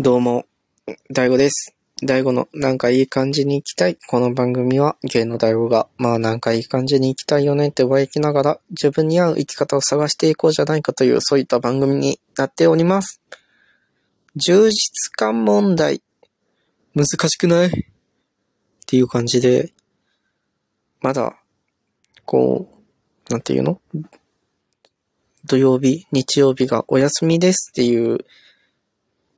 どうも、大悟です。大悟のなんかいい感じに行きたい。この番組は芸の大悟が、まあなんかいい感じに行きたいよねってぼやきながら自分に合う生き方を探していこうじゃないかというそういった番組になっております。充実感問題。難しくない？っていう感じで、まだ、こう、なんていうの？土曜日、日曜日がお休みですっていう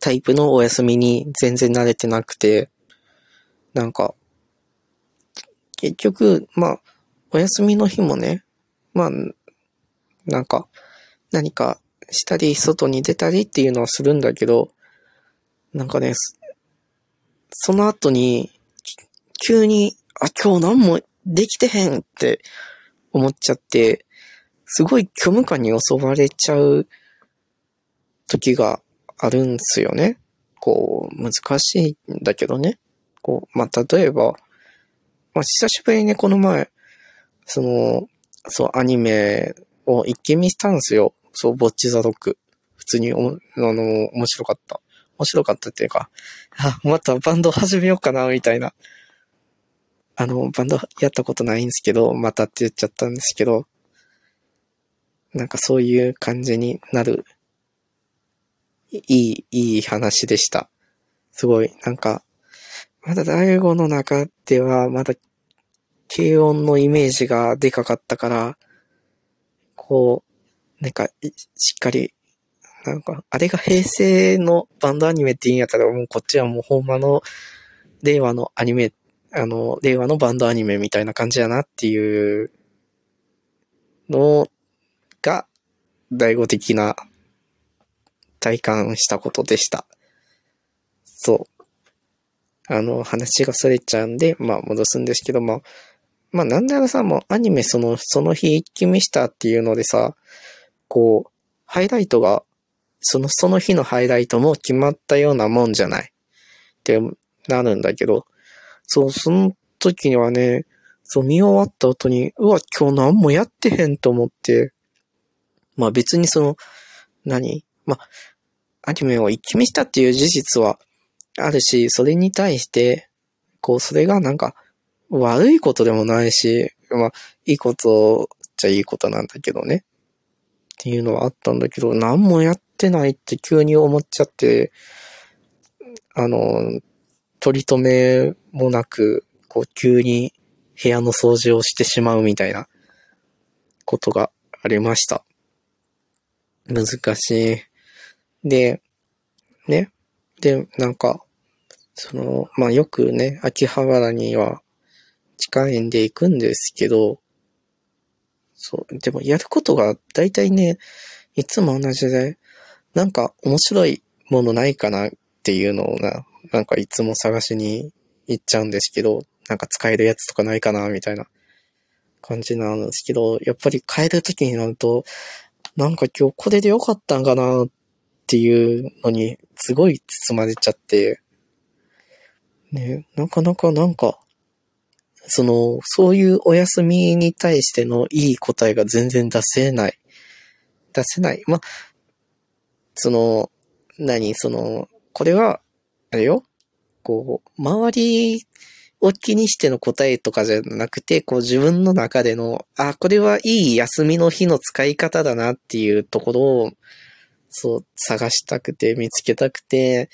タイプのお休みに全然慣れてなくて、なんか、結局、まあ、お休みの日もね、まあ、なんか、何かしたり、外に出たりっていうのはするんだけど、なんかね、その後に、急に、あ、今日何もできてへんって思っちゃって、すごい虚無感に襲われちゃう時があるんすよね。こう、難しいんだけどね。こう、まあ、例えば、まあ、久しぶりにね、この前、その、そう、アニメを一気見したんですよ。そう、ボッチザロック。普通にお、あの、面白かった。面白かったっていうか、あ、またバンド始めようかな、みたいな。あの、バンドやったことないんですけど、またって言っちゃったんですけど、なんかそういう感じになるいい、いい話でした。すごい、なんか、まだ大悟の中では、まだ、軽音のイメージがでかかったから、こう、なんか、しっかり、なんか、あれが平成のバンドアニメって言うんやったら、もうこっちはもうほんまの、令和のアニメ、あの、令和のバンドアニメみたいな感じやなっていうのが、大悟的な体感したことでした。そう。あの、話がそれちゃうんで、まあ戻すんですけども、まあなんならさ、もうアニメその、その日一気見したっていうのでさ、こう、ハイライトが、その、その日のハイライトも決まったようなもんじゃないってなるんだけど、そう、その時にはね、そう見終わった後に、うわ、今日何もやってへんと思って、まあ別にその、何？まあ、アニメを一気見したっていう事実はあるし、それに対して、こう、それがなんか、悪いことでもないし、まあ、いいことじゃいいことなんだけどね。っていうのはあったんだけど、何もやってないって急に思っちゃって、あの、取り留めもなく、こう、急に部屋の掃除をしてしまうみたいなことがありました。難しい。で、ね。で、なんか、その、まあ、よくね、秋葉原には近いんで行くんですけど、そう、でもやることが大体ね、いつも同じで、なんか面白いものないかなっていうのをな、なんかいつも探しに行っちゃうんですけど、なんか使えるやつとかないかなみたいな感じなんですけど、やっぱり変えるときになると、なんか今日これでよかったんかなっっていうのにすごい包まれちゃって、ね、なかなかなんか、その、そういうお休みに対してのいい答えが全然出せない。出せない。ま、その、何、その、これは、あれよこう、周りを気にしての答えとかじゃなくて、こう自分の中での、あ、これはいい休みの日の使い方だなっていうところを、そう、探したくて、見つけたくて、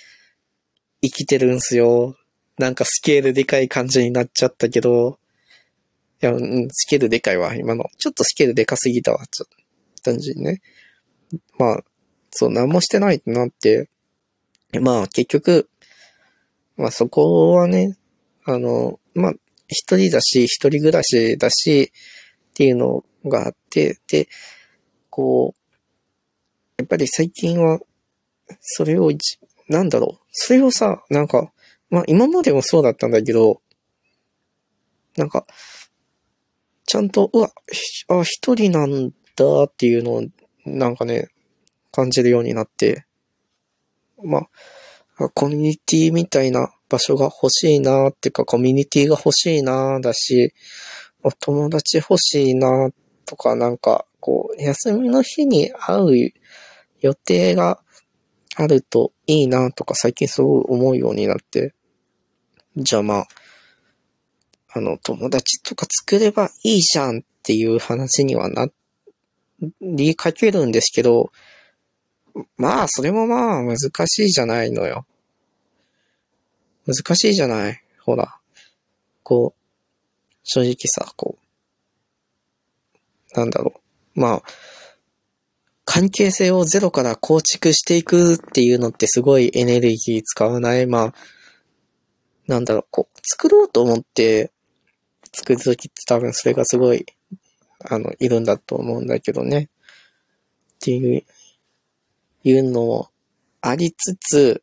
生きてるんすよ。なんかスケールでかい感じになっちゃったけど、いや、うん、スケールでかいわ、今の。ちょっとスケールでかすぎたわ、ちょっと、単純にね。まあ、そう、何もしてないってなって、まあ、結局、まあそこはね、あの、まあ、一人だし、一人暮らしだし、っていうのがあって、で、こう、やっぱり最近は、それを一、なんだろう、それをさ、なんか、まあ今までもそうだったんだけど、なんか、ちゃんと、うわ、あ、一人なんだっていうのを、なんかね、感じるようになって、まあ、コミュニティみたいな場所が欲しいなっていうか、コミュニティが欲しいなだし、お友達欲しいなとか、なんか、こう、休みの日に会う予定があるといいなとか最近すごい思うようになって、じゃあまあ、あの、友達とか作ればいいじゃんっていう話にはなりかけるんですけど、まあ、それもまあ、難しいじゃないのよ。難しいじゃない？ほら。こう、正直さ、こう、なんだろう。まあ、関係性をゼロから構築していくっていうのってすごいエネルギー使わない？まあ、なんだろう、こう、作ろうと思って作るときって多分それがすごい、あの、いるんだと思うんだけどね。っていう、いうのもありつつ、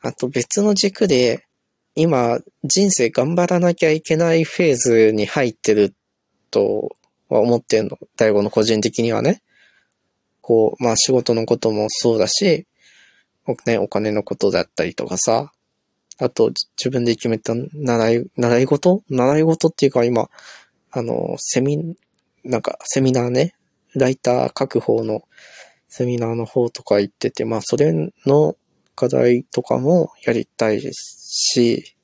あと別の軸で、今、人生頑張らなきゃいけないフェーズに入ってるとは思ってんの。大悟の個人的にはね。こう、まあ仕事のこともそうだし、ね、お金のことだったりとかさ、あと自分で決めた習い、習い事？習い事っていうか今、あの、セミ、なんかセミナーね、ライター各方のセミナーの方とか行ってて、まあそれの課題とかもやりたいですし、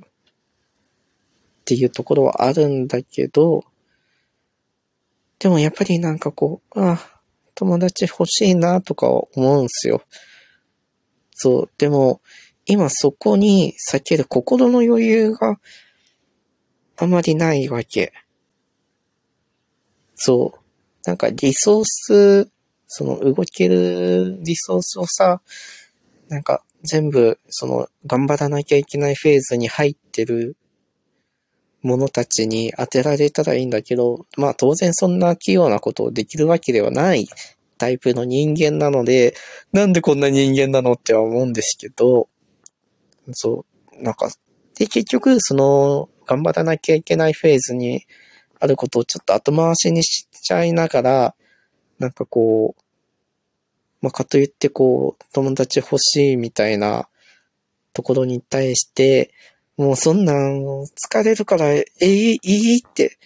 っていうところはあるんだけど、でもやっぱりなんかこう、ああ、友達欲しいなとか思うんすよ。そう。でも、今そこに避ける心の余裕があまりないわけ。そう。なんかリソース、その動けるリソースをさ、なんか全部その頑張らなきゃいけないフェーズに入ってるものたちに当てられたらいいんだけど、まあ当然そんな器用なことをできるわけではないタイプの人間なので、なんでこんな人間なのっては思うんですけど、そう、なんか、で、結局、その、頑張らなきゃいけないフェーズにあることをちょっと後回しにしちゃいながら、なんかこう、まあ、かといってこう、友達欲しいみたいなところに対して、もうそんなん疲れるから、えいいって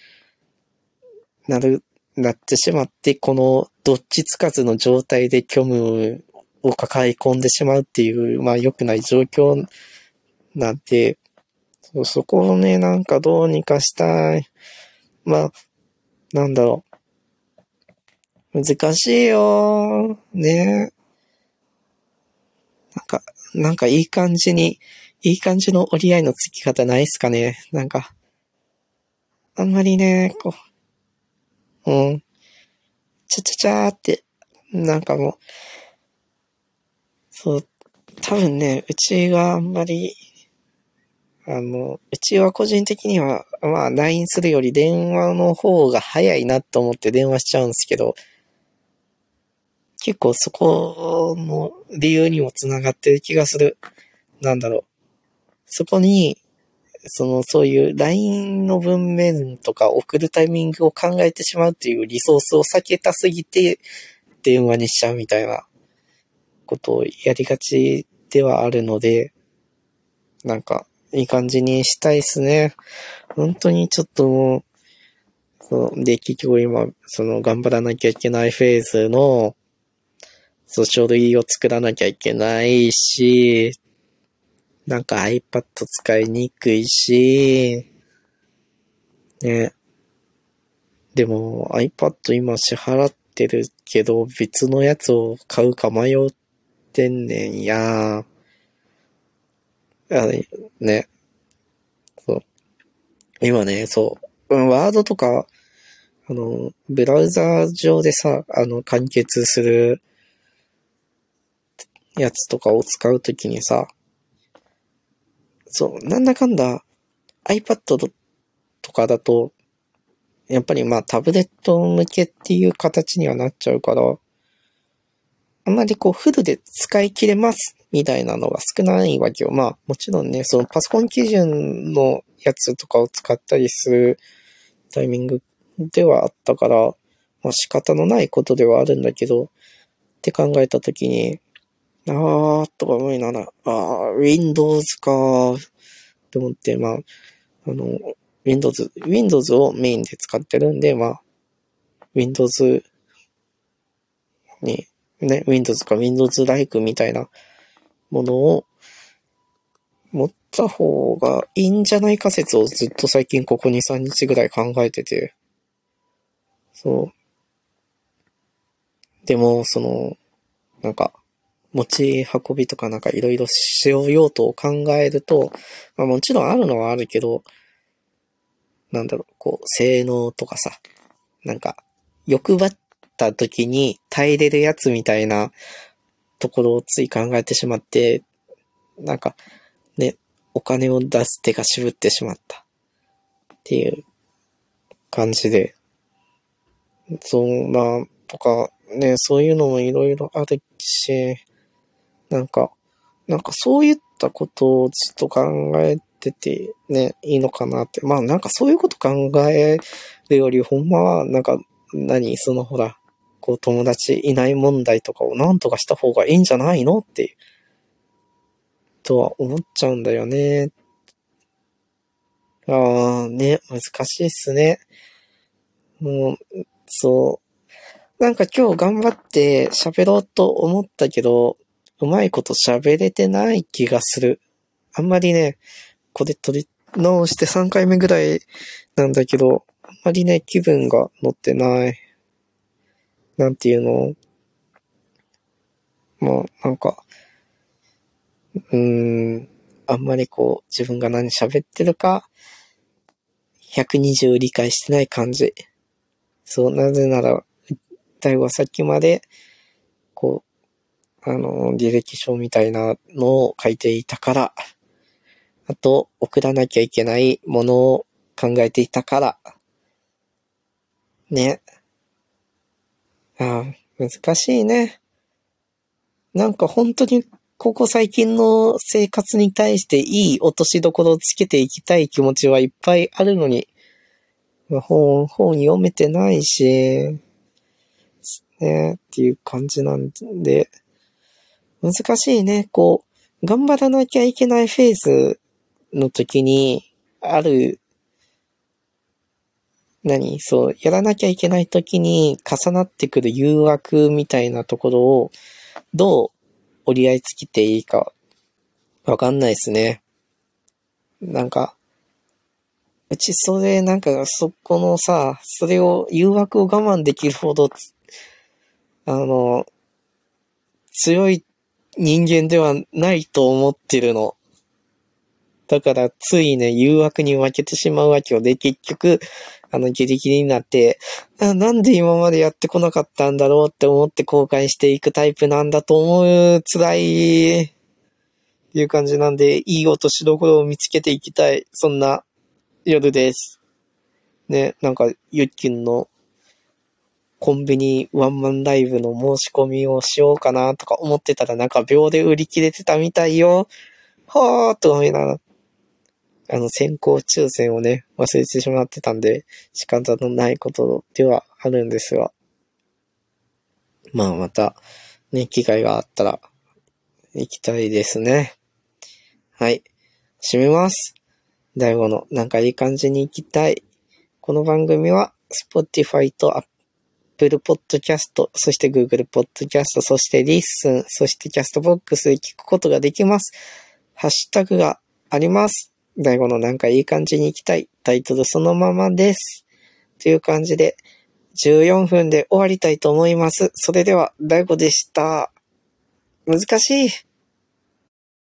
なる、なってしまって、このどっちつかずの状態で虚無を抱え込んでしまうっていう、まあ良くない状況なんで、そそこをね、なんかどうにかしたい。まあ、なんだろう。難しいよねなんか、なんかいい感じに、いい感じの折り合いのつき方ないっすかねなんか、あんまりね、こう、うん。ちゃちゃちゃーって、なんかもう、そう、多分ね、うちがあんまり、あの、うちは個人的には、まあ、LINE するより電話の方が早いなと思って電話しちゃうんですけど、結構そこの理由にもつながってる気がする。なんだろう。そこに、その、そういう LINE の文面とか送るタイミングを考えてしまうっていうリソースを避けたすぎて、電話にしちゃうみたいなことをやりがちではあるので、なんか、いい感じにしたいっすね。本当にちょっともう、そう、で、結局今、その、頑張らなきゃいけないフェーズの、そう、書類を作らなきゃいけないし、なんか iPad 使いにくいし、ね。でも iPad 今支払ってるけど別のやつを買うか迷ってんねんや。あね。そう。今ね、そう。ワードとか、あの、ブラウザー上でさ、あの、完結するやつとかを使うときにさ、そう、なんだかんだ iPad とかだと、やっぱりまあタブレット向けっていう形にはなっちゃうから、あんまりこうフルで使い切れますみたいなのが少ないわけよ。まあもちろんね、そのパソコン基準のやつとかを使ったりするタイミングではあったから、まあ仕方のないことではあるんだけど、って考えたときに、あーとか思いながら、あー、Windows かーって思って、まあ、あの、Windows、Windows をメインで使ってるんで、まあ、Windows に、ね、Windows か Windows Like みたいなものを持った方がいいんじゃないか説をずっと最近ここ2、3日ぐらい考えてて。そう。でも、その、なんか、持ち運びとかなんかいろいろ使用用途を考えると、まあもちろんあるのはあるけど、なんだろう、こう、性能とかさ、なんか、欲張った時に耐えれるやつみたいなところをつい考えてしまって、なんか、ね、お金を出す手が渋ってしまった。っていう感じで。そう、まあ、とか、ね、そういうのもいろいろあるし、なんか、なんかそういったことをずっと考えててね、いいのかなって。まあなんかそういうこと考えるより、ほんまは、なんか、何そのほら、こう友達いない問題とかをなんとかした方がいいんじゃないのっていう、とは思っちゃうんだよね。ああ、ね、難しいっすね。もう、そう。なんか今日頑張って喋ろうと思ったけど、うまいこと喋れてない気がする。あんまりね、これ取り直して3回目ぐらいなんだけど、あんまりね、気分が乗ってない。なんていうの？まあ、なんか、うーん、あんまりこう、自分が何喋ってるか、120理解してない感じ。そう、なぜなら、大悟はさっきまで、あの、履歴書みたいなのを書いていたから、あと、送らなきゃいけないものを考えていたから、ね。ああ、難しいね。なんか本当にここ最近の生活に対していい落としどころをつけていきたい気持ちはいっぱいあるのに、本、本読めてないし、ね、っていう感じなんで、難しいね。こう、頑張らなきゃいけないフェーズの時に、ある、何？そう、やらなきゃいけない時に重なってくる誘惑みたいなところを、どう折り合いつけていいか、わかんないですね。なんか、うちそれ、なんか、そこのさ、それを、誘惑を我慢できるほど、あの、強い人間ではないと思ってるの。だから、ついね、誘惑に負けてしまうわけよ。で、結局、あの、ギリギリになって、なんで今までやってこなかったんだろうって思って後悔していくタイプなんだと思う。辛い。っていう感じなんで、いい落としどころを見つけていきたい。そんな夜です。ね、なんか、ゆっきんのコンビニワンマンライブの申し込みをしようかなとか思ってたらなんか秒で売り切れてたみたいよ。はーっと思いながら。あの、先行抽選をね、忘れてしまってたんで、仕方のないことではあるんですが。まあ、また、ね、機会があったら、行きたいですね。はい。締めます。大悟のなんかいい感じに行きたい。この番組は、Spotify と Apple Podcast、そして Google Podcast、そして Listen、そして Castbox で聞くことができます。ハッシュタグがあります。第5のなんかいい感じに行きたい。タイトルそのままです。という感じで、14分で終わりたいと思います。それでは、第5でした。難しい。